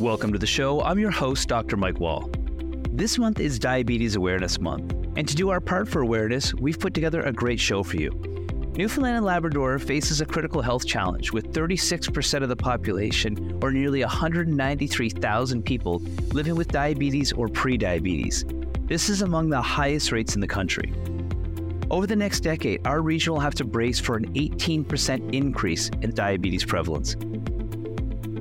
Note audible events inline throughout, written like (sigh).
Welcome to the show. I'm your host, Dr. Mike Wall. This month is Diabetes Awareness Month, and to do our part for awareness, we've put together a great show for you. Newfoundland and Labrador faces a critical health challenge with 36% of the population, or nearly 193,000 people, living with diabetes or prediabetes. This is among the highest rates in the country. Over the next decade, our region will have to brace for an 18% increase in diabetes prevalence.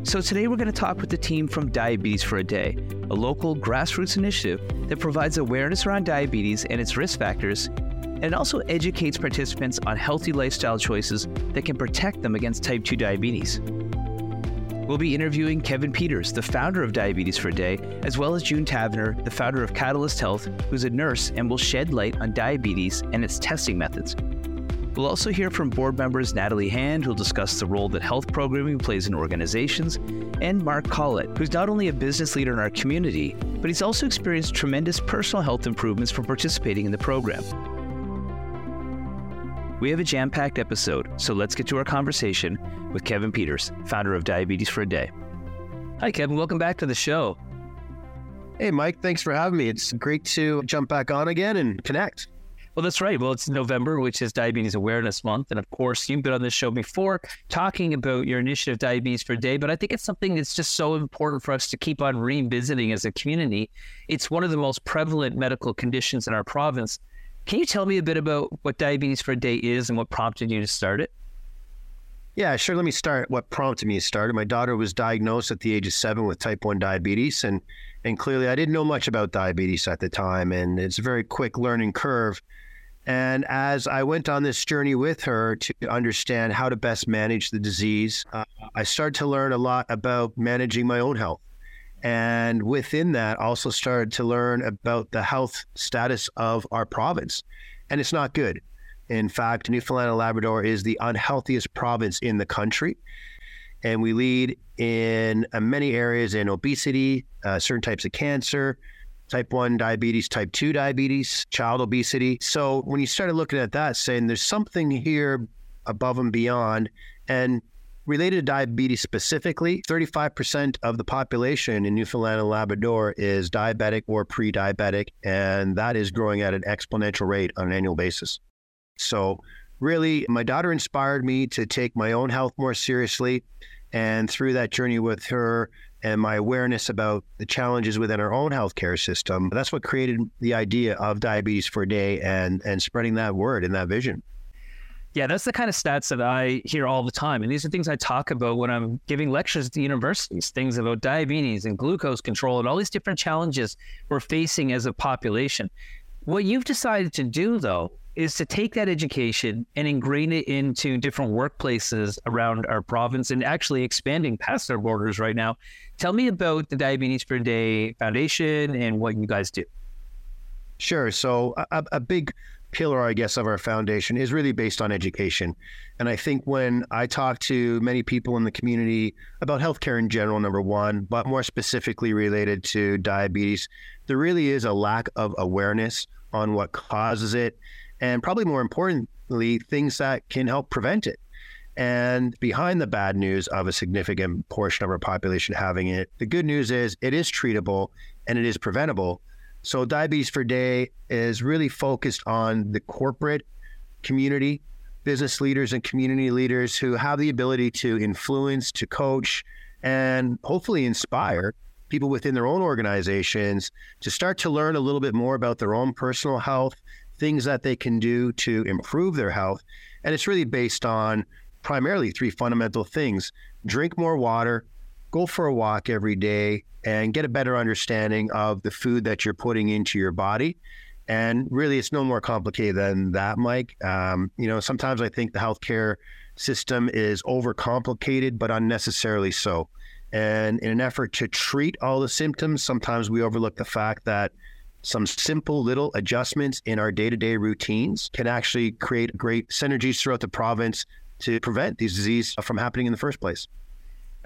So today we're going to talk with the team from Diabetes for a Day, a local grassroots initiative that provides awareness around diabetes and its risk factors, and also educates participants on healthy lifestyle choices that can protect them against type 2 diabetes. We'll be interviewing Kevin Peters, the founder of Diabetes for a Day, as well as June Taverner, the founder of Catalyst Health, who's a nurse and will shed light on diabetes and its testing methods. We'll also hear from board members Natalie Hand, who'll discuss the role that health programming plays in organizations, and Mark Collett, who's not only a business leader in our community, but he's also experienced tremendous personal health improvements from participating in the program. We have a jam packed episode, so let's get to our conversation with Kevin Peters, founder of Diabetes for a Day. Hi, Kevin. Welcome back to the show. Hey, Mike. Thanks for having me. It's great to jump back on again and connect. Well, that's right. Well, it's November, which is Diabetes Awareness Month. And of course, you've been on this show before talking about your initiative, Diabetes for a Day. But I think it's something that's just so important for us to keep on revisiting as a community. It's one of the most prevalent medical conditions in our province. Can you tell me a bit about what Diabetes for a Day is and what prompted you to start it? Yeah, sure. Let me start. What prompted me to start it? My daughter was diagnosed at the age of seven with type one diabetes, and and clearly I didn't know much about diabetes at the time, and it's a very quick learning curve. And as I went on this journey with her to understand how to best manage the disease, uh, I started to learn a lot about managing my own health. And within that, also started to learn about the health status of our province. And it's not good. In fact, Newfoundland and Labrador is the unhealthiest province in the country. And we lead in uh, many areas in obesity, uh, certain types of cancer, type 1 diabetes, type 2 diabetes, child obesity. So when you started looking at that, saying there's something here above and beyond, and related to diabetes specifically, 35% of the population in Newfoundland and Labrador is diabetic or pre diabetic, and that is growing at an exponential rate on an annual basis. So, really, my daughter inspired me to take my own health more seriously. And through that journey with her, and my awareness about the challenges within our own healthcare system. That's what created the idea of Diabetes for a Day and, and spreading that word and that vision. Yeah, that's the kind of stats that I hear all the time. And these are things I talk about when I'm giving lectures at the universities, things about diabetes and glucose control and all these different challenges we're facing as a population. What you've decided to do, though, is to take that education and ingrain it into different workplaces around our province and actually expanding past our borders right now. Tell me about the Diabetes a Day Foundation and what you guys do. Sure. So, a, a big pillar, I guess, of our foundation is really based on education. And I think when I talk to many people in the community about healthcare in general, number one, but more specifically related to diabetes, there really is a lack of awareness on what causes it and probably more importantly, things that can help prevent it. And behind the bad news of a significant portion of our population having it, the good news is it is treatable and it is preventable. So, Diabetes for Day is really focused on the corporate community, business leaders, and community leaders who have the ability to influence, to coach, and hopefully inspire people within their own organizations to start to learn a little bit more about their own personal health things that they can do to improve their health. And it's really based on primarily three fundamental things drink more water, go for a walk every day, and get a better understanding of the food that you're putting into your body. And really, it's no more complicated than that, Mike. Um, you know, sometimes I think the healthcare system is overcomplicated, but unnecessarily so. And in an effort to treat all the symptoms, sometimes we overlook the fact that some simple little adjustments in our day to day routines can actually create great synergies throughout the province to prevent these diseases from happening in the first place.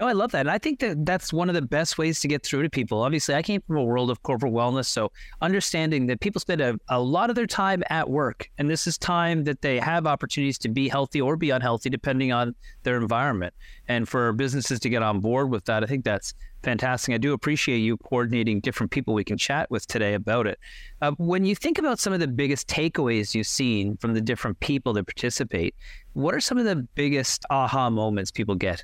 Oh, I love that. And I think that that's one of the best ways to get through to people. Obviously, I came from a world of corporate wellness. So, understanding that people spend a, a lot of their time at work, and this is time that they have opportunities to be healthy or be unhealthy depending on their environment. And for businesses to get on board with that, I think that's fantastic. I do appreciate you coordinating different people we can chat with today about it. Uh, when you think about some of the biggest takeaways you've seen from the different people that participate, what are some of the biggest aha moments people get?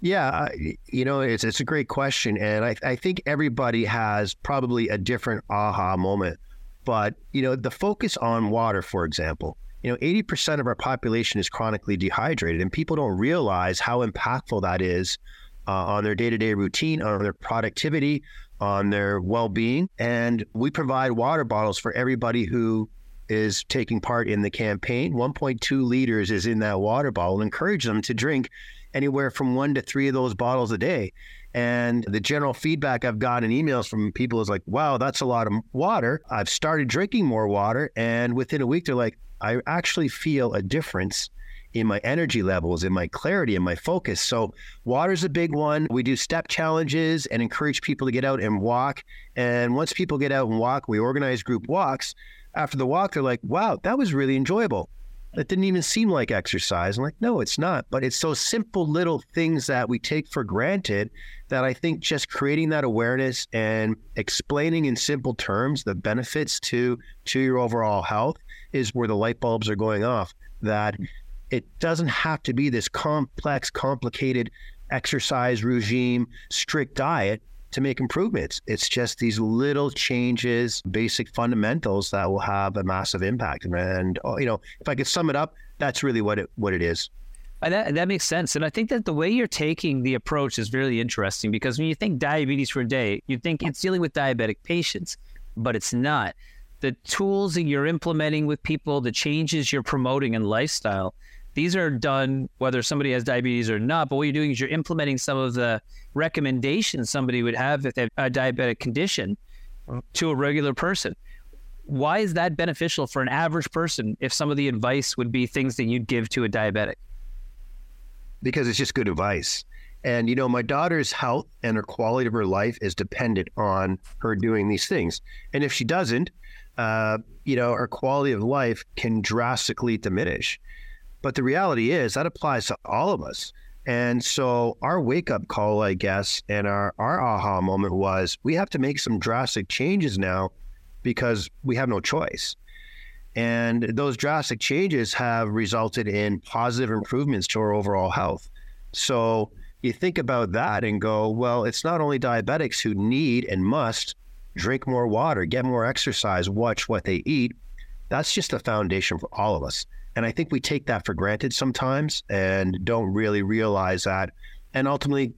Yeah, you know, it's it's a great question, and I I think everybody has probably a different aha moment. But you know, the focus on water, for example, you know, eighty percent of our population is chronically dehydrated, and people don't realize how impactful that is uh, on their day to day routine, on their productivity, on their well being. And we provide water bottles for everybody who is taking part in the campaign. 1.2 liters is in that water bottle. Encourage them to drink anywhere from one to three of those bottles a day. And the general feedback I've gotten in emails from people is like, wow, that's a lot of water. I've started drinking more water. And within a week, they're like, I actually feel a difference in my energy levels, in my clarity, in my focus. So, water's a big one. We do step challenges and encourage people to get out and walk. And once people get out and walk, we organize group walks. After the walk, they're like, wow, that was really enjoyable. It didn't even seem like exercise. I'm like, no, it's not. But it's those simple little things that we take for granted that I think just creating that awareness and explaining in simple terms the benefits to to your overall health is where the light bulbs are going off. That it doesn't have to be this complex, complicated exercise regime, strict diet to make improvements. It's just these little changes, basic fundamentals that will have a massive impact. And uh, you know, if I could sum it up, that's really what it what it is. And that, that makes sense. And I think that the way you're taking the approach is really interesting because when you think diabetes for a day, you think it's dealing with diabetic patients, but it's not. The tools that you're implementing with people, the changes you're promoting in lifestyle, these are done whether somebody has diabetes or not. But what you're doing is you're implementing some of the recommendations somebody would have if they have a diabetic condition to a regular person. Why is that beneficial for an average person if some of the advice would be things that you'd give to a diabetic? Because it's just good advice. And, you know, my daughter's health and her quality of her life is dependent on her doing these things. And if she doesn't, uh, you know, her quality of life can drastically diminish. But the reality is that applies to all of us. And so our wake up call, I guess, and our, our aha moment was we have to make some drastic changes now because we have no choice. And those drastic changes have resulted in positive improvements to our overall health. So you think about that and go, well, it's not only diabetics who need and must drink more water, get more exercise, watch what they eat. That's just a foundation for all of us. And I think we take that for granted sometimes and don't really realize that. And ultimately,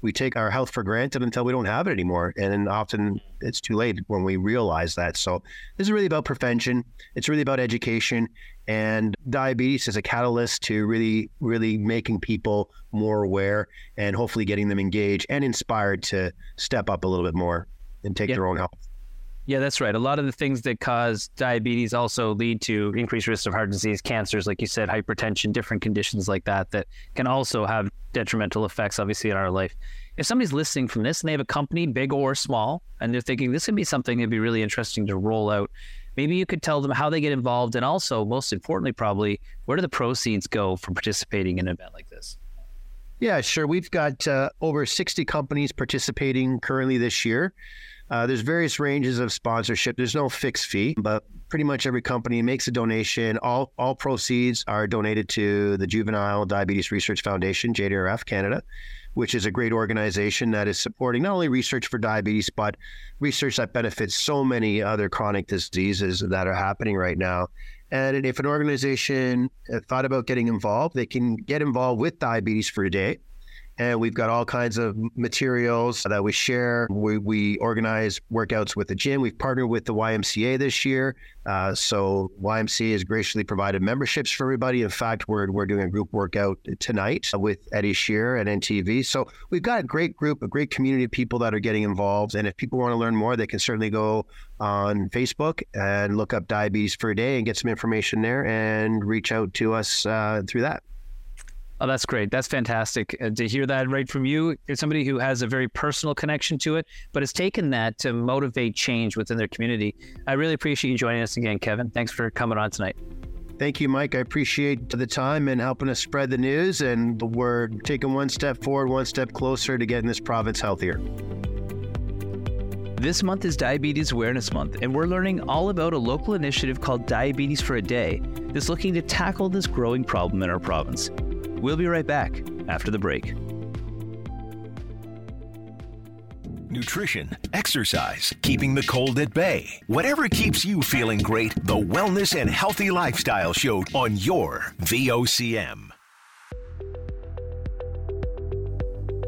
we take our health for granted until we don't have it anymore. And then often it's too late when we realize that. So this is really about prevention. It's really about education. And diabetes is a catalyst to really, really making people more aware and hopefully getting them engaged and inspired to step up a little bit more and take their own health. Yeah, that's right. A lot of the things that cause diabetes also lead to increased risk of heart disease, cancers, like you said, hypertension, different conditions like that, that can also have detrimental effects, obviously, in our life. If somebody's listening from this and they have a company, big or small, and they're thinking this could be something that'd be really interesting to roll out, maybe you could tell them how they get involved and also, most importantly, probably, where do the proceeds go from participating in an event like this? Yeah, sure. We've got uh, over 60 companies participating currently this year. Uh, there's various ranges of sponsorship. There's no fixed fee, but pretty much every company makes a donation. All all proceeds are donated to the Juvenile Diabetes Research Foundation, JDRF Canada, which is a great organization that is supporting not only research for diabetes, but research that benefits so many other chronic diseases that are happening right now. And if an organization thought about getting involved, they can get involved with Diabetes for a Day and we've got all kinds of materials that we share. We, we organize workouts with the gym. We've partnered with the YMCA this year. Uh, so YMCA has graciously provided memberships for everybody. In fact, we're, we're doing a group workout tonight with Eddie Sheerr at NTV. So we've got a great group, a great community of people that are getting involved. And if people want to learn more, they can certainly go on Facebook and look up Diabetes for a Day and get some information there and reach out to us uh, through that. Oh, that's great. That's fantastic uh, to hear that right from you. It's somebody who has a very personal connection to it, but has taken that to motivate change within their community. I really appreciate you joining us again, Kevin. Thanks for coming on tonight. Thank you, Mike. I appreciate the time and helping us spread the news. And we're taking one step forward, one step closer to getting this province healthier. This month is Diabetes Awareness Month, and we're learning all about a local initiative called Diabetes for a Day that's looking to tackle this growing problem in our province. We'll be right back after the break. Nutrition, exercise, keeping the cold at bay. Whatever keeps you feeling great, the Wellness and Healthy Lifestyle Show on your VOCM.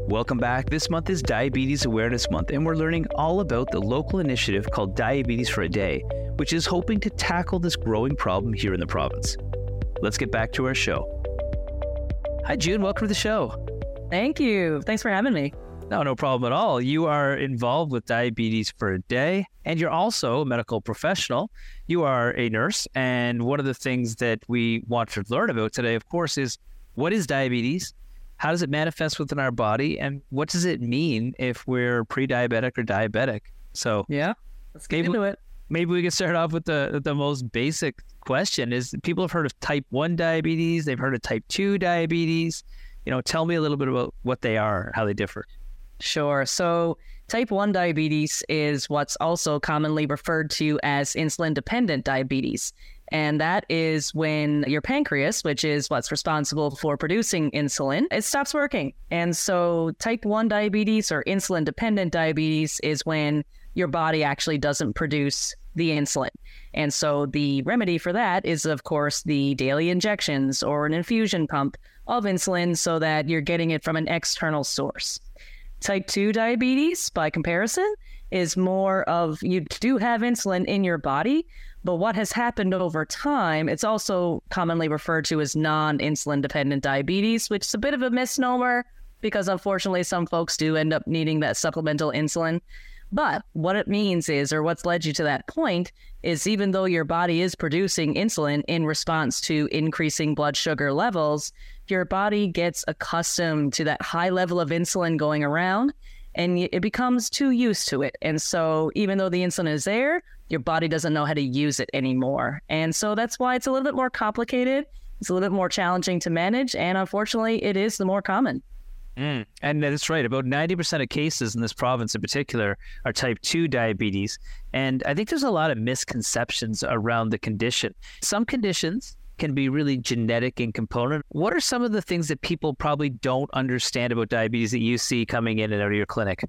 Welcome back. This month is Diabetes Awareness Month, and we're learning all about the local initiative called Diabetes for a Day, which is hoping to tackle this growing problem here in the province. Let's get back to our show. Hi, June. Welcome to the show. Thank you. Thanks for having me. No, no problem at all. You are involved with Diabetes for a Day, and you're also a medical professional. You are a nurse. And one of the things that we want to learn about today, of course, is what is diabetes? How does it manifest within our body? And what does it mean if we're pre diabetic or diabetic? So, yeah, let's get maybe, into it. Maybe we can start off with the, the most basic question is people have heard of type 1 diabetes, they've heard of type 2 diabetes. You know, tell me a little bit about what they are, how they differ. Sure. So, type 1 diabetes is what's also commonly referred to as insulin dependent diabetes. And that is when your pancreas, which is what's responsible for producing insulin, it stops working. And so, type 1 diabetes or insulin dependent diabetes is when your body actually doesn't produce the insulin. And so the remedy for that is, of course, the daily injections or an infusion pump of insulin so that you're getting it from an external source. Type 2 diabetes, by comparison, is more of you do have insulin in your body, but what has happened over time, it's also commonly referred to as non insulin dependent diabetes, which is a bit of a misnomer because unfortunately some folks do end up needing that supplemental insulin. But what it means is, or what's led you to that point, is even though your body is producing insulin in response to increasing blood sugar levels, your body gets accustomed to that high level of insulin going around and it becomes too used to it. And so, even though the insulin is there, your body doesn't know how to use it anymore. And so, that's why it's a little bit more complicated. It's a little bit more challenging to manage. And unfortunately, it is the more common. Mm. And that's right. About 90% of cases in this province in particular are type 2 diabetes. And I think there's a lot of misconceptions around the condition. Some conditions can be really genetic in component. What are some of the things that people probably don't understand about diabetes that you see coming in and out of your clinic?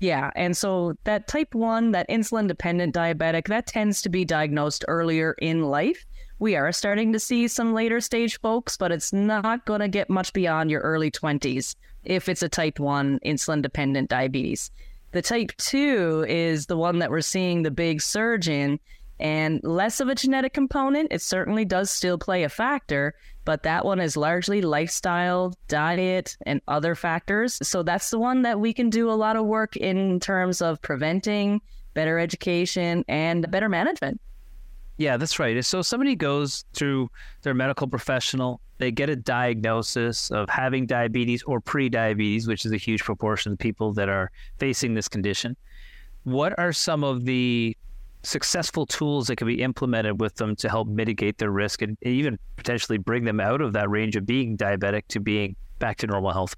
Yeah. And so that type 1, that insulin dependent diabetic, that tends to be diagnosed earlier in life. We are starting to see some later stage folks, but it's not going to get much beyond your early 20s if it's a type 1 insulin dependent diabetes. The type 2 is the one that we're seeing the big surge in and less of a genetic component. It certainly does still play a factor, but that one is largely lifestyle, diet, and other factors. So that's the one that we can do a lot of work in terms of preventing, better education, and better management. Yeah, that's right. So somebody goes through their medical professional, they get a diagnosis of having diabetes or pre-diabetes, which is a huge proportion of people that are facing this condition. What are some of the successful tools that can be implemented with them to help mitigate their risk and even potentially bring them out of that range of being diabetic to being back to normal health?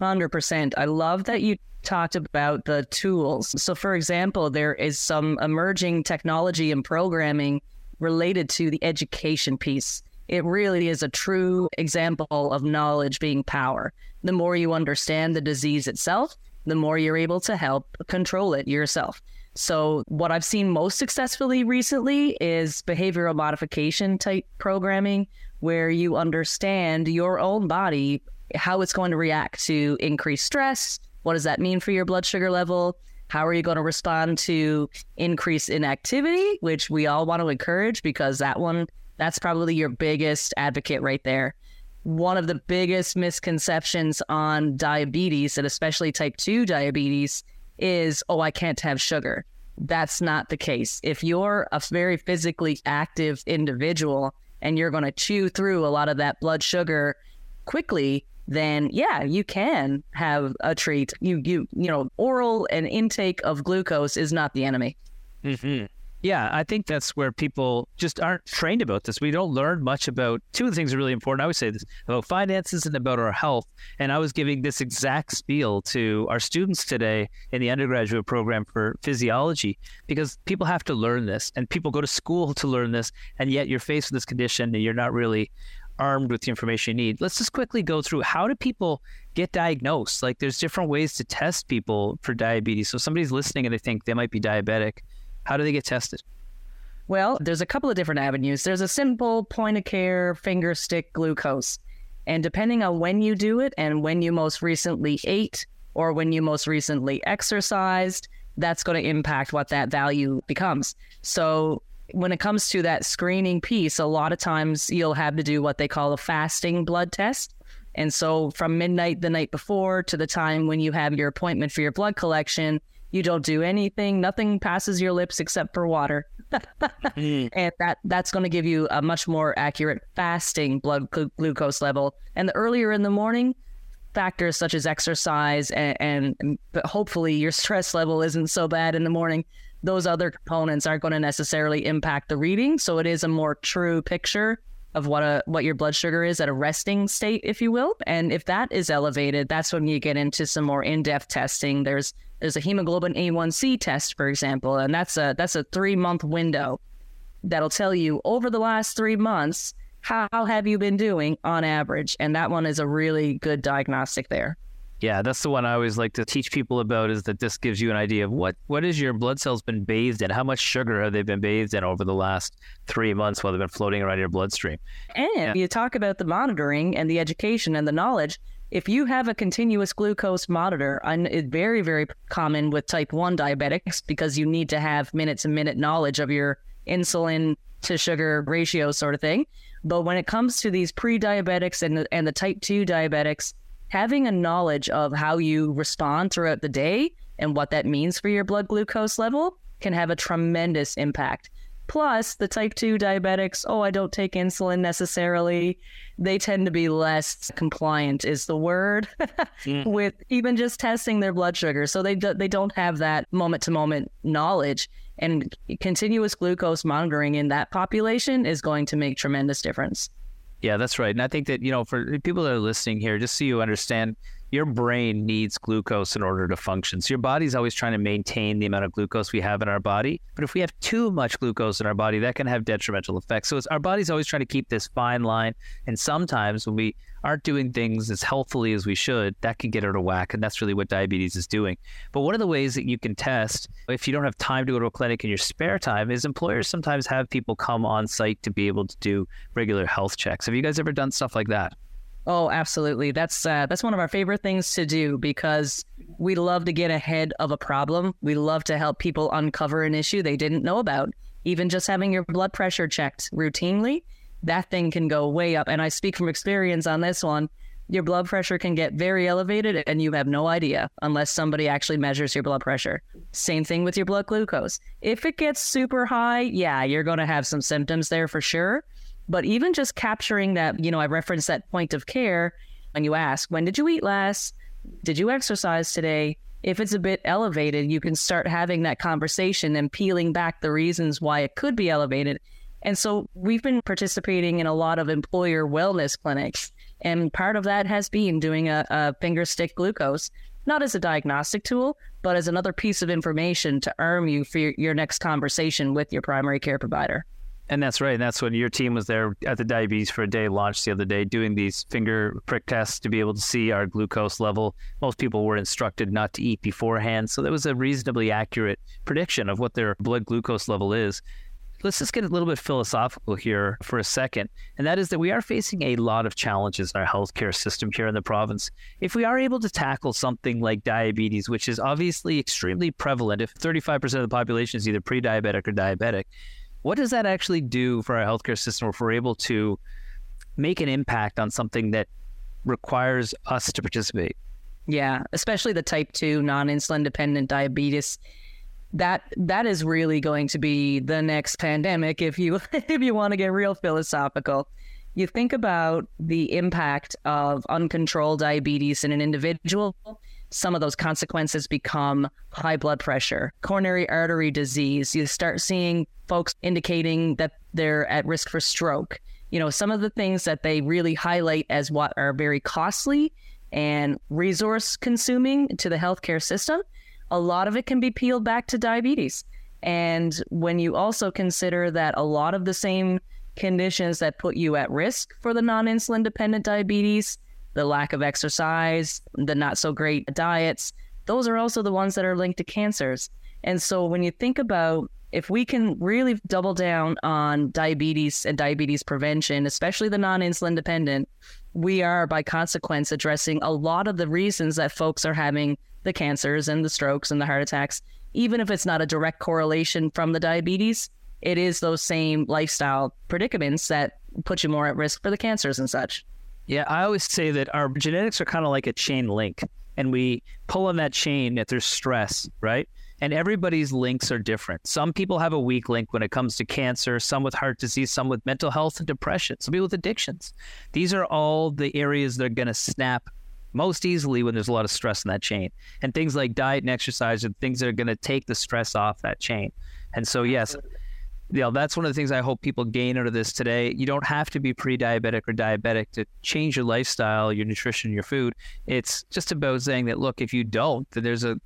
100%. I love that you talked about the tools. So, for example, there is some emerging technology and programming related to the education piece. It really is a true example of knowledge being power. The more you understand the disease itself, the more you're able to help control it yourself. So, what I've seen most successfully recently is behavioral modification type programming, where you understand your own body, how it's going to react to increased stress, what does that mean for your blood sugar level? How are you going to respond to increase in activity, which we all want to encourage because that one, that's probably your biggest advocate right there. One of the biggest misconceptions on diabetes, and especially type 2 diabetes, is, oh, I can't have sugar. That's not the case. If you're a very physically active individual and you're going to chew through a lot of that blood sugar quickly, then yeah, you can have a treat. You you you know, oral and intake of glucose is not the enemy. Mm-hmm. Yeah, I think that's where people just aren't trained about this. We don't learn much about two of the things are really important. I would say this about finances and about our health. And I was giving this exact spiel to our students today in the undergraduate program for physiology because people have to learn this and people go to school to learn this. And yet you're faced with this condition and you're not really armed with the information you need. Let's just quickly go through how do people get diagnosed? Like there's different ways to test people for diabetes. So somebody's listening and they think they might be diabetic how do they get tested? Well, there's a couple of different avenues. There's a simple point of care finger stick glucose. And depending on when you do it and when you most recently ate or when you most recently exercised, that's going to impact what that value becomes. So, when it comes to that screening piece, a lot of times you'll have to do what they call a fasting blood test. And so, from midnight the night before to the time when you have your appointment for your blood collection, you don't do anything, nothing passes your lips except for water. (laughs) mm. And that that's going to give you a much more accurate fasting blood glu- glucose level. And the earlier in the morning, factors such as exercise and, and hopefully your stress level isn't so bad in the morning those other components aren't going to necessarily impact the reading so it is a more true picture of what a what your blood sugar is at a resting state if you will and if that is elevated that's when you get into some more in-depth testing there's there's a hemoglobin A1C test, for example, and that's a that's a three month window that'll tell you over the last three months how have you been doing on average, and that one is a really good diagnostic there. Yeah, that's the one I always like to teach people about is that this gives you an idea of what what is your blood cells been bathed in? How much sugar have they been bathed in over the last three months while they've been floating around your bloodstream? And yeah. you talk about the monitoring and the education and the knowledge if you have a continuous glucose monitor, and it's very, very common with type 1 diabetics because you need to have minute to minute knowledge of your insulin to sugar ratio sort of thing. But when it comes to these pre diabetics and and the type 2 diabetics, having a knowledge of how you respond throughout the day and what that means for your blood glucose level can have a tremendous impact. Plus, the type 2 diabetics, oh, I don't take insulin necessarily. They tend to be less compliant, is the word, (laughs) mm. with even just testing their blood sugar. So they, do, they don't have that moment to moment knowledge. And continuous glucose monitoring in that population is going to make tremendous difference. Yeah, that's right. And I think that, you know, for people that are listening here, just so you understand, your brain needs glucose in order to function. So your body's always trying to maintain the amount of glucose we have in our body. But if we have too much glucose in our body, that can have detrimental effects. So our body's always trying to keep this fine line. And sometimes when we aren't doing things as healthfully as we should, that can get out of whack. And that's really what diabetes is doing. But one of the ways that you can test, if you don't have time to go to a clinic in your spare time, is employers sometimes have people come on site to be able to do regular health checks. Have you guys ever done stuff like that? Oh, absolutely. That's uh, that's one of our favorite things to do because we love to get ahead of a problem. We love to help people uncover an issue they didn't know about. Even just having your blood pressure checked routinely, that thing can go way up. And I speak from experience on this one. Your blood pressure can get very elevated and you have no idea unless somebody actually measures your blood pressure. Same thing with your blood glucose. If it gets super high, yeah, you're going to have some symptoms there for sure. But even just capturing that, you know, I referenced that point of care and you ask, when did you eat last? Did you exercise today? If it's a bit elevated, you can start having that conversation and peeling back the reasons why it could be elevated. And so we've been participating in a lot of employer wellness clinics. And part of that has been doing a, a finger stick glucose, not as a diagnostic tool, but as another piece of information to arm you for your, your next conversation with your primary care provider. And that's right. And that's when your team was there at the Diabetes for a Day launch the other day, doing these finger prick tests to be able to see our glucose level. Most people were instructed not to eat beforehand. So that was a reasonably accurate prediction of what their blood glucose level is. Let's just get a little bit philosophical here for a second. And that is that we are facing a lot of challenges in our healthcare system here in the province. If we are able to tackle something like diabetes, which is obviously extremely prevalent, if 35% of the population is either pre diabetic or diabetic, what does that actually do for our healthcare system if we're able to make an impact on something that requires us to participate? Yeah, especially the type 2 non-insulin dependent diabetes. That that is really going to be the next pandemic if you (laughs) if you want to get real philosophical. you think about the impact of uncontrolled diabetes in an individual, some of those consequences become high blood pressure, coronary artery disease. You start seeing folks indicating that they're at risk for stroke. You know, some of the things that they really highlight as what are very costly and resource consuming to the healthcare system, a lot of it can be peeled back to diabetes. And when you also consider that a lot of the same conditions that put you at risk for the non insulin dependent diabetes, the lack of exercise, the not so great diets, those are also the ones that are linked to cancers. And so when you think about if we can really double down on diabetes and diabetes prevention, especially the non insulin dependent, we are by consequence addressing a lot of the reasons that folks are having the cancers and the strokes and the heart attacks, even if it's not a direct correlation from the diabetes. It is those same lifestyle predicaments that put you more at risk for the cancers and such. Yeah, I always say that our genetics are kind of like a chain link, and we pull on that chain if there's stress, right? And everybody's links are different. Some people have a weak link when it comes to cancer, some with heart disease, some with mental health and depression, some people with addictions. These are all the areas that are going to snap most easily when there's a lot of stress in that chain. And things like diet and exercise are things that are going to take the stress off that chain. And so, yes, you know, that's one of the things I hope people gain out of this today. You don't have to be pre-diabetic or diabetic to change your lifestyle, your nutrition, your food. It's just about saying that look, if you don't, then there's a,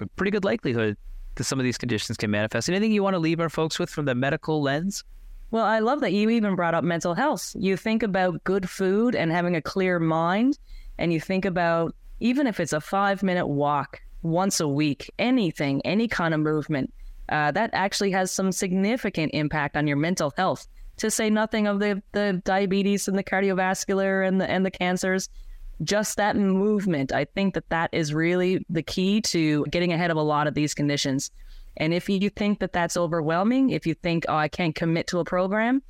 a pretty good likelihood that some of these conditions can manifest. Anything you want to leave our folks with from the medical lens? Well, I love that you even brought up mental health. You think about good food and having a clear mind, and you think about even if it's a five minute walk once a week, anything, any kind of movement uh, that actually has some significant impact on your mental health. To say nothing of the, the diabetes and the cardiovascular and the and the cancers, just that movement. I think that that is really the key to getting ahead of a lot of these conditions. And if you think that that's overwhelming, if you think, oh, I can't commit to a program,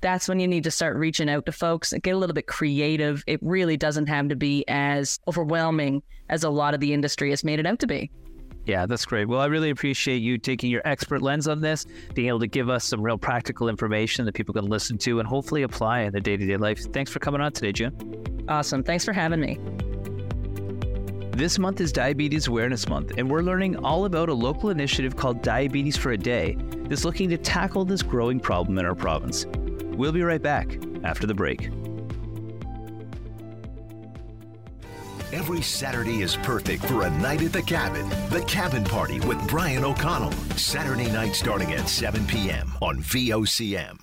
that's when you need to start reaching out to folks and get a little bit creative. It really doesn't have to be as overwhelming as a lot of the industry has made it out to be. Yeah, that's great. Well, I really appreciate you taking your expert lens on this, being able to give us some real practical information that people can listen to and hopefully apply in their day to day life. Thanks for coming on today, June. Awesome. Thanks for having me. This month is Diabetes Awareness Month, and we're learning all about a local initiative called Diabetes for a Day that's looking to tackle this growing problem in our province. We'll be right back after the break. Every Saturday is perfect for a night at the cabin. The Cabin Party with Brian O'Connell. Saturday night starting at 7 p.m. on VOCM.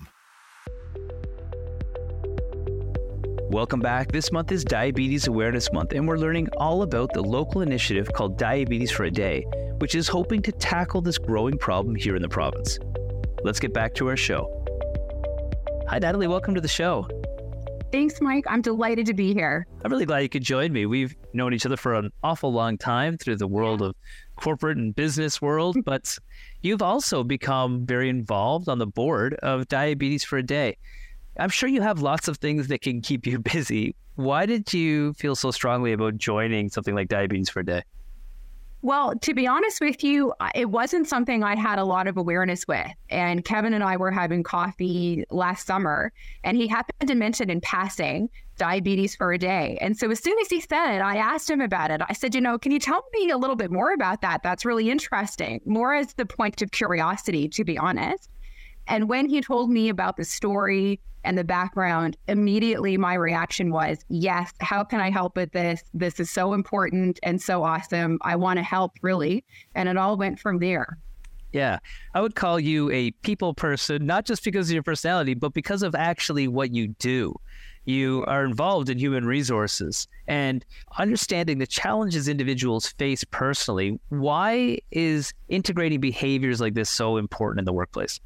Welcome back. This month is Diabetes Awareness Month, and we're learning all about the local initiative called Diabetes for a Day, which is hoping to tackle this growing problem here in the province. Let's get back to our show. Hi, Natalie. Welcome to the show. Thanks, Mike. I'm delighted to be here. I'm really glad you could join me. We've known each other for an awful long time through the world of corporate and business world, mm-hmm. but you've also become very involved on the board of Diabetes for a Day. I'm sure you have lots of things that can keep you (laughs) busy. Why did you feel so strongly about joining something like Diabetes for a Day? Well, to be honest with you, it wasn't something I had a lot of awareness with. And Kevin and I were having coffee last summer, and he happened to mention in passing diabetes for a day. And so as soon as he said it, I asked him about it. I said, you know, can you tell me a little bit more about that? That's really interesting, more as the point of curiosity, to be honest. And when he told me about the story and the background, immediately my reaction was, yes, how can I help with this? This is so important and so awesome. I want to help, really. And it all went from there. Yeah, I would call you a people person, not just because of your personality, but because of actually what you do. You are involved in human resources and understanding the challenges individuals face personally. Why is integrating behaviors like this so important in the workplace?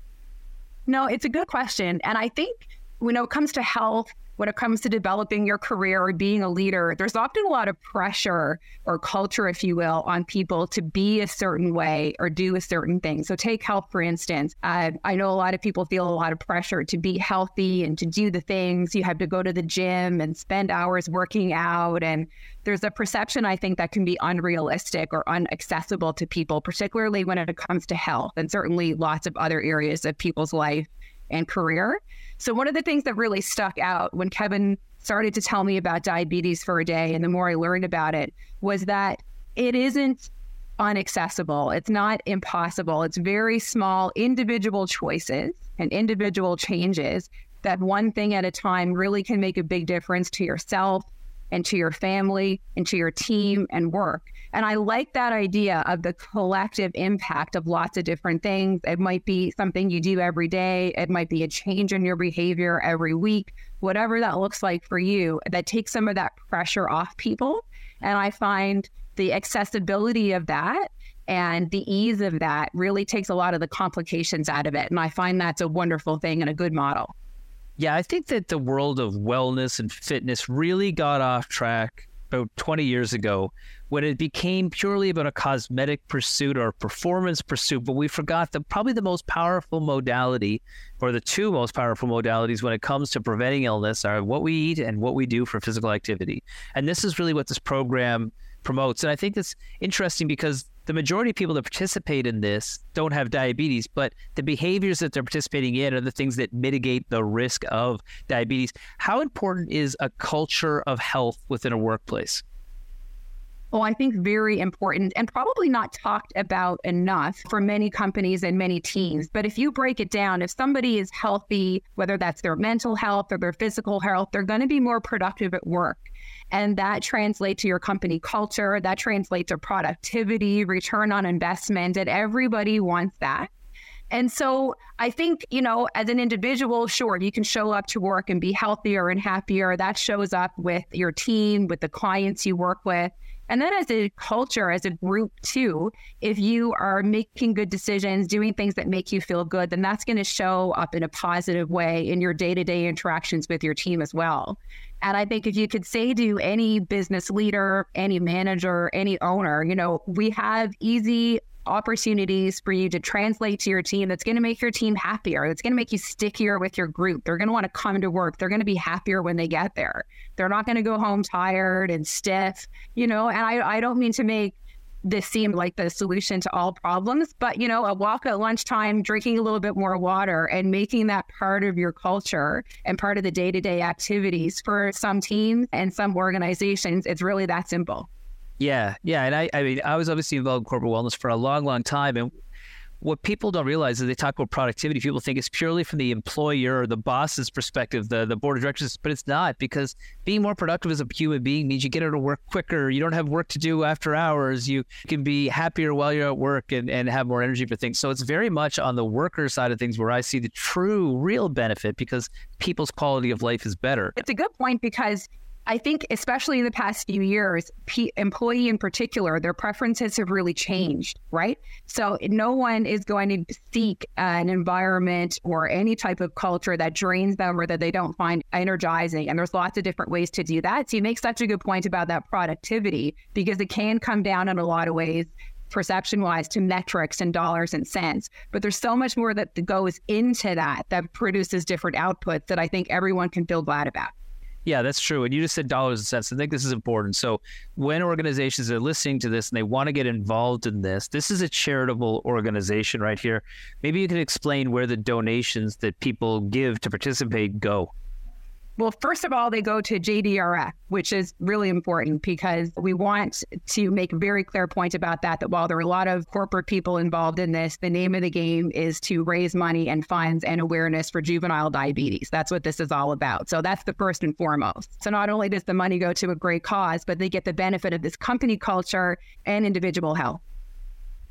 No, it's a good question. And I think when it comes to health, when it comes to developing your career or being a leader, there's often a lot of pressure or culture, if you will, on people to be a certain way or do a certain thing. So, take health, for instance. Uh, I know a lot of people feel a lot of pressure to be healthy and to do the things. You have to go to the gym and spend hours working out. And there's a perception, I think, that can be unrealistic or unaccessible to people, particularly when it comes to health and certainly lots of other areas of people's life and career. So, one of the things that really stuck out when Kevin started to tell me about diabetes for a day, and the more I learned about it, was that it isn't unaccessible. It's not impossible. It's very small individual choices and individual changes that one thing at a time really can make a big difference to yourself and to your family and to your team mm-hmm. and work. And I like that idea of the collective impact of lots of different things. It might be something you do every day, it might be a change in your behavior every week, whatever that looks like for you, that takes some of that pressure off people. And I find the accessibility of that and the ease of that really takes a lot of the complications out of it. And I find that's a wonderful thing and a good model. Yeah, I think that the world of wellness and fitness really got off track about 20 years ago when it became purely about a cosmetic pursuit or performance pursuit. But we forgot that probably the most powerful modality, or the two most powerful modalities when it comes to preventing illness, are what we eat and what we do for physical activity. And this is really what this program promotes. And I think that's interesting because the majority of people that participate in this don't have diabetes, but the behaviors that they're participating in are the things that mitigate the risk of diabetes. How important is a culture of health within a workplace? Well, I think very important and probably not talked about enough for many companies and many teams. But if you break it down, if somebody is healthy, whether that's their mental health or their physical health, they're going to be more productive at work. And that translates to your company culture, that translates to productivity, return on investment, and everybody wants that. And so I think, you know, as an individual, sure, you can show up to work and be healthier and happier. That shows up with your team, with the clients you work with. And then as a culture, as a group too, if you are making good decisions, doing things that make you feel good, then that's going to show up in a positive way in your day to day interactions with your team as well. And I think if you could say to any business leader, any manager, any owner, you know, we have easy opportunities for you to translate to your team that's going to make your team happier. It's going to make you stickier with your group. They're going to want to come to work. They're going to be happier when they get there. They're not going to go home tired and stiff, you know, and I, I don't mean to make this seem like the solution to all problems. But, you know, a walk at lunchtime, drinking a little bit more water and making that part of your culture and part of the day to day activities for some teams and some organizations, it's really that simple. Yeah. Yeah. And I, I mean, I was obviously involved in corporate wellness for a long, long time. And what people don't realize is they talk about productivity. People think it's purely from the employer or the boss's perspective, the, the board of directors, but it's not because being more productive as a human being means you get out of work quicker. You don't have work to do after hours. You can be happier while you're at work and, and have more energy for things. So it's very much on the worker side of things where I see the true, real benefit because people's quality of life is better. It's a good point because I think, especially in the past few years, P- employee in particular, their preferences have really changed, right? So no one is going to seek an environment or any type of culture that drains them or that they don't find energizing. And there's lots of different ways to do that. So you make such a good point about that productivity because it can come down in a lot of ways perception wise to metrics and dollars and cents. But there's so much more that goes into that that produces different outputs that I think everyone can feel glad about. Yeah, that's true. And you just said dollars and cents. I think this is important. So, when organizations are listening to this and they want to get involved in this, this is a charitable organization right here. Maybe you can explain where the donations that people give to participate go. Well, first of all, they go to JDRF, which is really important because we want to make very clear point about that. That while there are a lot of corporate people involved in this, the name of the game is to raise money and funds and awareness for juvenile diabetes. That's what this is all about. So that's the first and foremost. So not only does the money go to a great cause, but they get the benefit of this company culture and individual health.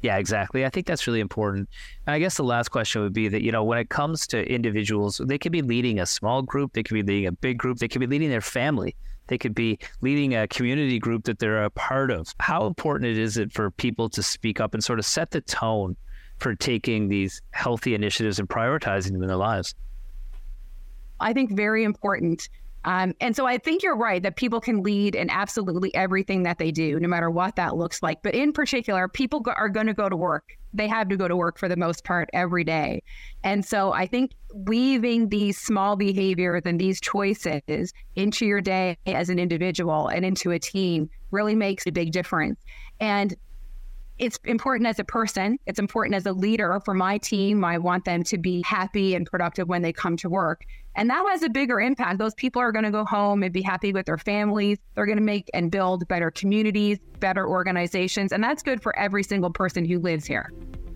Yeah, exactly. I think that's really important. I guess the last question would be that, you know, when it comes to individuals, they could be leading a small group, they could be leading a big group, they could be leading their family, they could be leading a community group that they're a part of. How important is it for people to speak up and sort of set the tone for taking these healthy initiatives and prioritizing them in their lives? I think very important. Um, and so I think you're right that people can lead in absolutely everything that they do, no matter what that looks like. But in particular, people go- are going to go to work. They have to go to work for the most part every day. And so I think weaving these small behaviors and these choices into your day as an individual and into a team really makes a big difference. And it's important as a person. It's important as a leader for my team. I want them to be happy and productive when they come to work. And that has a bigger impact. Those people are going to go home and be happy with their families. They're going to make and build better communities, better organizations. And that's good for every single person who lives here.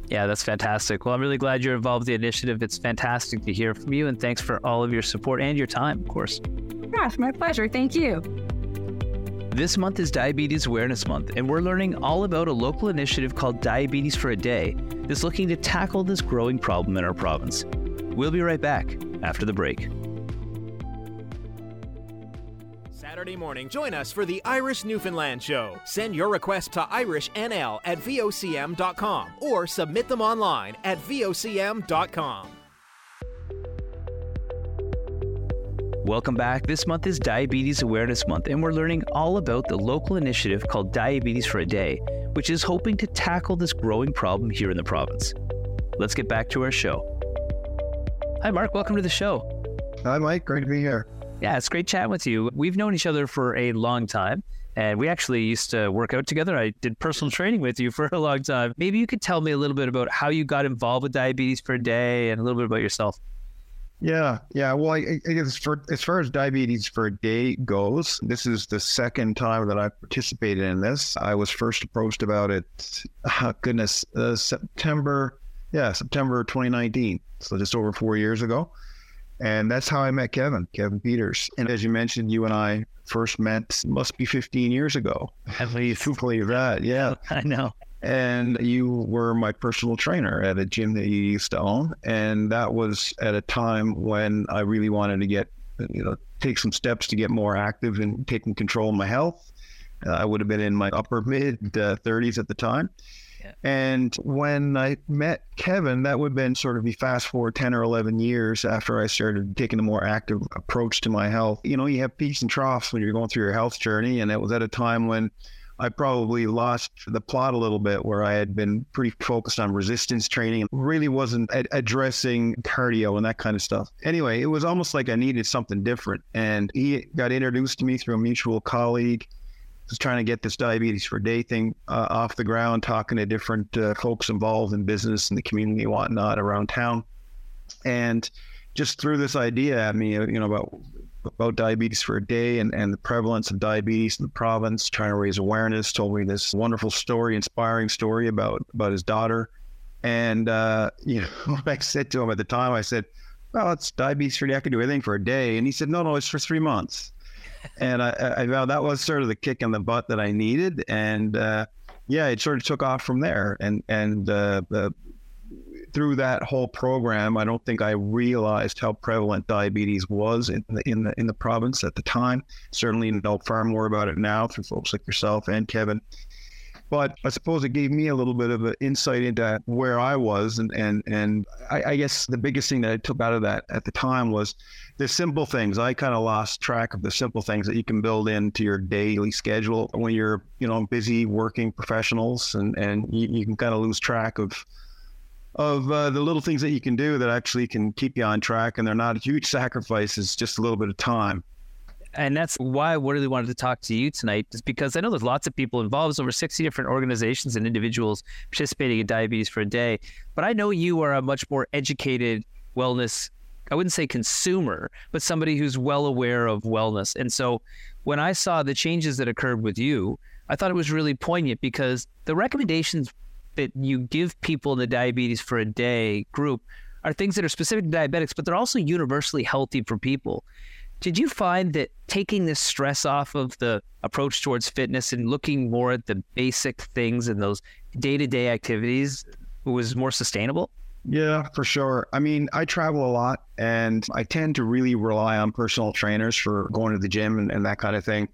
Yeah, that's fantastic. Well, I'm really glad you're involved in the initiative. It's fantastic to hear from you. And thanks for all of your support and your time, of course. Gosh, my pleasure. Thank you. This month is Diabetes Awareness Month, and we're learning all about a local initiative called Diabetes for a Day that's looking to tackle this growing problem in our province. We'll be right back after the break. Saturday morning, join us for the Irish Newfoundland Show. Send your request to irishnl at vocm.com or submit them online at vocm.com. Welcome back. This month is Diabetes Awareness Month, and we're learning all about the local initiative called Diabetes for a Day, which is hoping to tackle this growing problem here in the province. Let's get back to our show. Hi, Mark. Welcome to the show. Hi, Mike. Great to be here. Yeah, it's great chatting with you. We've known each other for a long time. And we actually used to work out together. I did personal training with you (laughs) for a long time. Maybe you could tell me a little bit about how you got involved with Diabetes for a Day and a little bit about yourself. Yeah, yeah. Well, I, I guess for, as far as diabetes for a day goes, this is the second time that I've participated in this. I was first approached about it, oh, goodness, uh, September, yeah, September 2019. So just over four years ago. And that's how I met Kevin, Kevin Peters. And as you mentioned, you and I first met must be 15 years ago. At least. Who believe that? Yeah. (laughs) I know and you were my personal trainer at a gym that you used to own. And that was at a time when i really wanted to get you know take some steps to get more active and taking control of my health. Uh, i would have been in my upper mid uh, 30s at the time. Yeah. and when i met kevin that would have been sort of be fast forward 10 or 11 years after i started taking a more active approach to my health. You know you have peaks and troughs when you're going through your health journey. And it was at a time when I probably lost the plot a little bit where I had been pretty focused on resistance training really wasn't ad- addressing cardio and that kind of stuff. Anyway, it was almost like I needed something different. And he got introduced to me through a mutual colleague. Was trying to get this diabetes for day thing uh, off the ground, talking to different uh, folks involved in business and the community and whatnot around town. And just threw this idea at me, you know, about about diabetes for a day and, and the prevalence of diabetes in the province, trying to raise awareness, told me this wonderful story, inspiring story about, about his daughter. And, uh, you know, (laughs) I said to him at the time, I said, well, it's diabetes for a day. I can do anything for a day. And he said, no, no, it's for three months. (laughs) and I, I, I, that was sort of the kick in the butt that I needed. And, uh, yeah, it sort of took off from there. And, and, uh, the, through that whole program, I don't think I realized how prevalent diabetes was in the in the in the province at the time. Certainly know far more about it now through folks like yourself and Kevin. But I suppose it gave me a little bit of an insight into where I was, and and and I, I guess the biggest thing that I took out of that at the time was the simple things. I kind of lost track of the simple things that you can build into your daily schedule when you're you know busy working professionals, and and you, you can kind of lose track of of uh, the little things that you can do that actually can keep you on track and they're not huge sacrifices just a little bit of time and that's why I really wanted to talk to you tonight, is because I know there's lots of people involved, over 60 different organizations and individuals participating in Diabetes for a Day. But I know you are a much more educated wellness, I wouldn't say consumer, but somebody who's well aware of wellness. And so when I saw the changes that occurred with you, I thought it was really poignant because the recommendations that you give people in the diabetes for a day group are things that are specific to diabetics, but they're also universally healthy for people. Did you find that taking this stress off of the approach towards fitness and looking more at the basic things and those day to day activities was more sustainable? Yeah, for sure. I mean, I travel a lot and I tend to really rely on personal trainers for going to the gym and, and that kind of thing.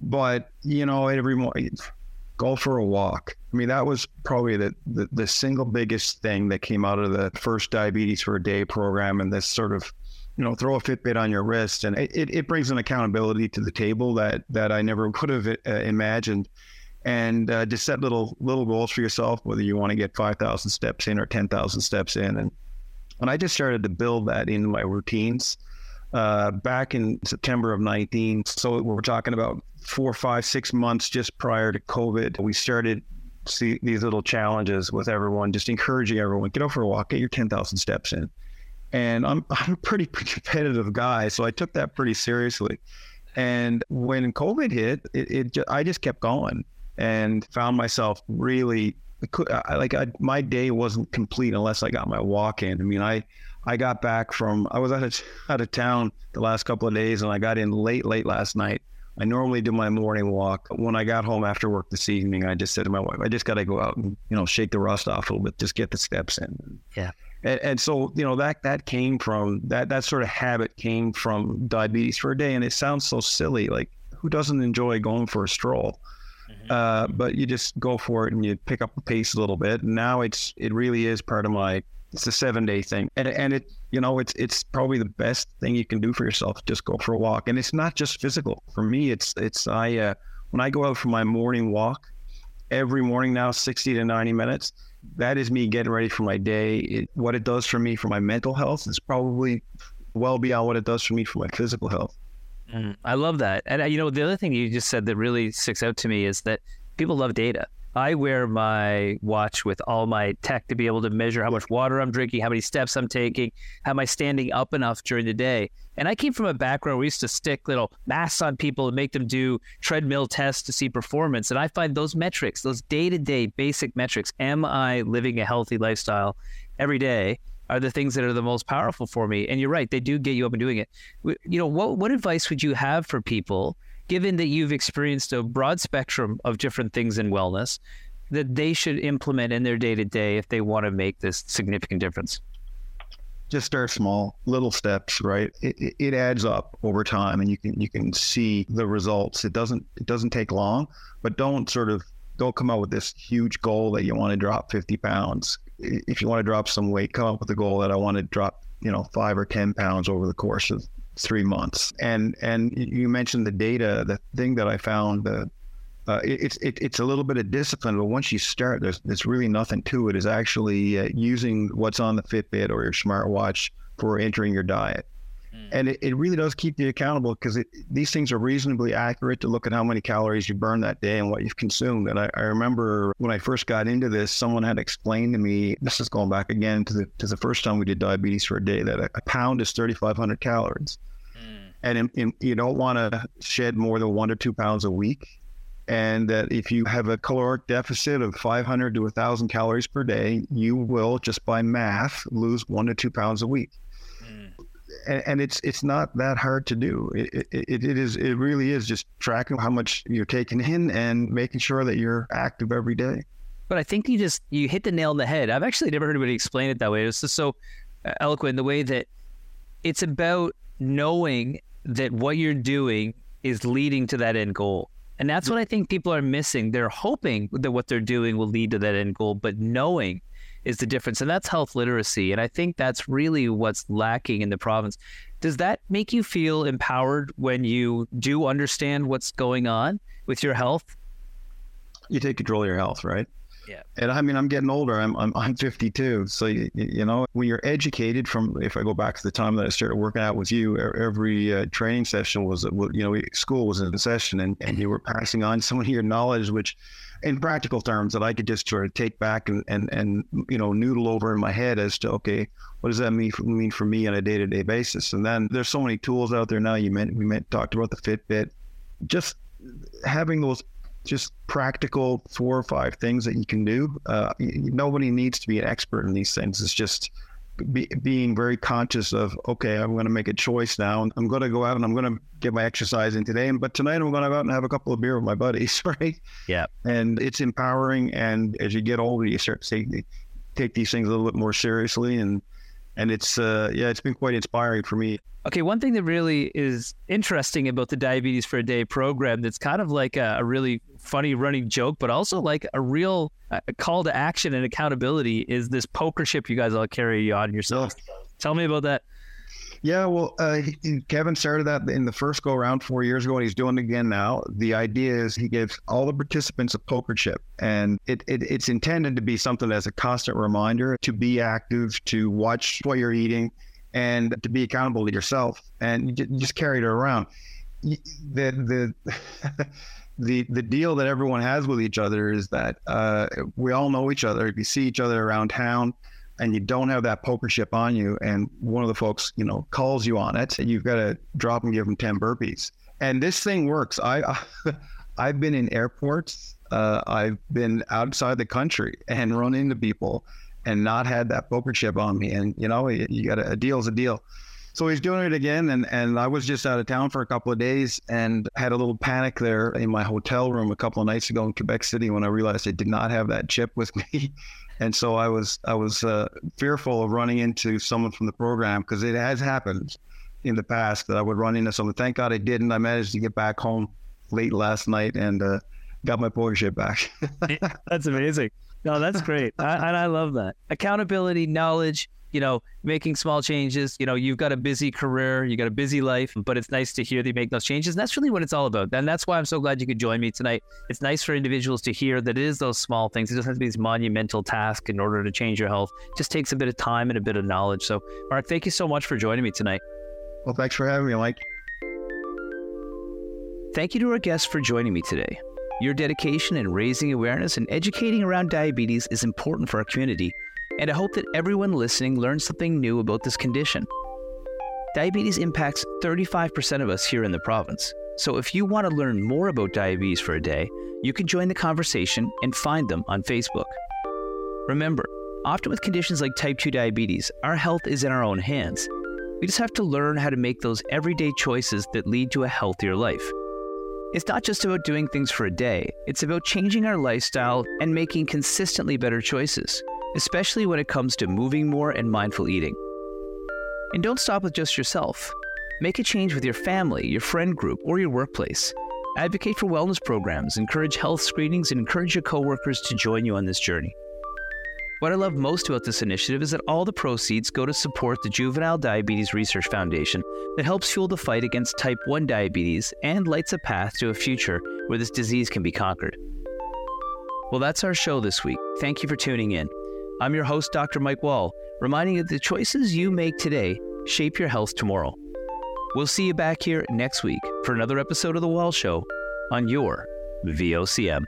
But, you know, every morning, go for a walk. I mean, that was probably the, the, the, single biggest thing that came out of the first Diabetes for a Day program and this sort of, you know, throw a Fitbit on your wrist. And it, it brings an accountability to the table that, that I never (laughs) could have uh, imagined. And uh, just set little little goals for yourself, whether you want to get 5,000 steps in or 10,000 steps in. And, and I just started to build that into my routines. Uh, back in September of 19. So we're talking about four, five, six months just prior to COVID. We started see these little challenges with everyone, just encouraging everyone get out for a walk, get your ten thousand steps in. And I'm (laughs) I'm a pretty competitive guy, so I took that pretty seriously. And when COVID hit, it, it just, I just kept going and found myself really like I, my day wasn't complete unless I got my walk in. I mean, I I got back from I was out of (laughs) out of town the last couple of days, and I got in late late last night. I normally do my morning walk. When I got home after work this evening, I just said to my wife, "I just got to go out and you know shake the rust off a little bit, just get the steps in." Yeah. And, and so you know that that came from that that sort of habit came from diabetes for a day, and it sounds so silly. Like who doesn't enjoy going for a stroll? Mm-hmm. Uh, but you just go for it and you pick up the pace a little bit. And now it's it really is part of my it's a seven day thing, and and it you know it's it's probably the best thing you can do for yourself. Just go for a walk, and it's not just physical. For me, it's it's I uh, when I go out for my morning walk every morning now, sixty to ninety minutes. That is me getting ready for my day. It, what it does for me for my mental health is probably well beyond what it does for me for my physical health. Mm, I love that. And uh, you know, the other thing you just said that really sticks out to me is that people love data. I wear my watch with all my tech to be able to measure how much water I'm drinking, how many steps I'm taking, how am I standing up enough during the day. And I came from a background where we used to stick little masks on people and make them do treadmill tests to see performance. And I find those metrics, those day to day basic metrics, am I living a healthy lifestyle every day? are the things that are the most powerful for me. And you're right, they do get you up and doing it. You know, what what advice would you have for people, given that you've experienced a broad spectrum of different things in wellness, that they should implement in their day to day if they want to make this significant difference? Just start small, little steps, right? It, it adds up over time, and you can you can see the results. It doesn't it doesn't take long, but don't sort of don't come out with this huge goal that you want to drop 50 pounds if you want to drop some weight, come up with a goal that I want to drop, you know, five or 10 pounds over the course of three months. And, and you mentioned the data, the thing that I found, the, uh, it's it, it's a little bit of discipline, but once you start, there's there's really nothing to it. Is actually uh, using what's on the Fitbit or your smartwatch for entering your diet. Mm. And it, it really does keep you accountable because these things are reasonably accurate to look at how many calories you burn that day and what you've consumed. And I, I remember when I first got into this, someone had explained to me, this is going back again to the, to the first time we did diabetes for a day, that a, a pound is 3,500 calories. Mm. And in, in, you don't want to shed more than one to two pounds a week and that if you have a caloric deficit of 500 to 1,000 calories per day, you will just by math lose one to two pounds a week and, and, it's it's not that hard to do. It, it, it is it really is just tracking how much you're taking in and making sure that you're active every day. But I think you just you hit the nail on the head. I've actually never heard anybody explain it that way. It's just so uh, eloquent the way that it's about knowing that what you're doing is leading to that end goal. And that's what I think people are missing. They're hoping that what they're doing will lead to that end goal, but knowing is the difference. And that's health literacy. And I think that's really what's lacking in the province. Does that make you feel empowered when you do understand what's going on with your health? You take control of your health, right? Yeah. And I mean, I'm getting older. I'm I'm, I'm 52. So you, you know, when you're educated from, if I go back to the time that I started working out with you, every uh, training session was, you know, school was in the session, and, and you were passing on some of your knowledge, which in practical terms that I could just sort of take back and, and, and you know noodle over in my head as to okay what does that mean for, mean for me on a day to day basis and then there's so many tools out there now you meant we meant talked about the Fitbit just having those just practical four or five things that you can do. Uh, nobody needs to be an expert in these things. It's just be, being very conscious of okay i'm going to make a choice now i'm going to go out and i'm going to get my exercise in today but tonight i'm going to go out and have a couple of beer with my buddies (laughs) right? Yeah. And it's empowering and as you get older you start to take, take these things a little bit more seriously and and it's uh, yeah, it's been quite inspiring for me. Okay, one thing that really is interesting about the Diabetes for a Day program that's kind of like a, a really funny running joke, but also like a real uh, call to action and accountability is this poker chip you guys all carry on yourself. Tell me about that. Yeah, well, uh, Kevin started that in the first go around four years ago, and he's doing it again now. The idea is he gives all the participants a poker chip, and it, it, it's intended to be something as a constant reminder to be active, to watch what you're eating, and to be accountable to yourself. And you just carry it around. The the (laughs) the the deal that everyone has with each other is that uh, we all know each other. If you see each other around town, and you don't have that poker chip on you, and one of the folks you know calls you on it, and you've got to drop and give them ten burpees. And this thing works. I (laughs) I've been in airports. Uh, I've been outside the country and run into people and not had that poker chip on me. And you know, you, you got a, a deal's a deal. So he's doing it again, and and I was just out of town for a couple of days and had a little panic there in my hotel room a couple of nights ago in Quebec City when I realized I did not have that chip with me, (laughs) and so I was I was uh, fearful of running into someone from the program because it has happened in the past that I would run into someone. Thank God I didn't. I managed to get back home late last night and uh, got my poker chip back. (laughs) that's amazing. No, that's great, I, and I love that accountability, knowledge you know, making small changes. You know, you've got a busy career, you got a busy life, but it's nice to hear that you make those changes. And that's really what it's all about. And that's why I'm so glad you could join me tonight. It's nice for individuals to hear that it is those small things. It doesn't have to be these monumental tasks in order to change your health. It just takes a bit of time and a bit of knowledge. So, Mark, thank you so much for joining me tonight. Well, thanks for having me, Mike. Thank you to our guests for joining me today. Your dedication in raising awareness and educating around diabetes is important for our community and I hope that everyone listening learns something new about this condition. Diabetes impacts 35% of us here in the province, so if you want to learn more about diabetes for a day, you can join the conversation and find them on Facebook. Remember, often with conditions like type 2 diabetes, our health is in our own hands. We just have to learn how to make those everyday choices that lead to a healthier life. It's not just about doing things for a day, it's about changing our lifestyle and making consistently better choices especially when it comes to moving more and mindful eating. And don't stop with just yourself. Make a change with your family, your friend group, or your workplace. Advocate for wellness programs, encourage health screenings, and encourage your coworkers to join you on this journey. What I love most about this initiative is that all the proceeds go to support the Juvenile Diabetes Research Foundation that helps fuel the fight against type 1 diabetes and lights a path to a future where this disease can be conquered. Well, that's our show this week. Thank you for tuning in. I'm your host, Dr. Mike Wall, reminding you that the choices you make today shape your health tomorrow. We'll see you back here next week for another episode of The Wall Show on your VOCM.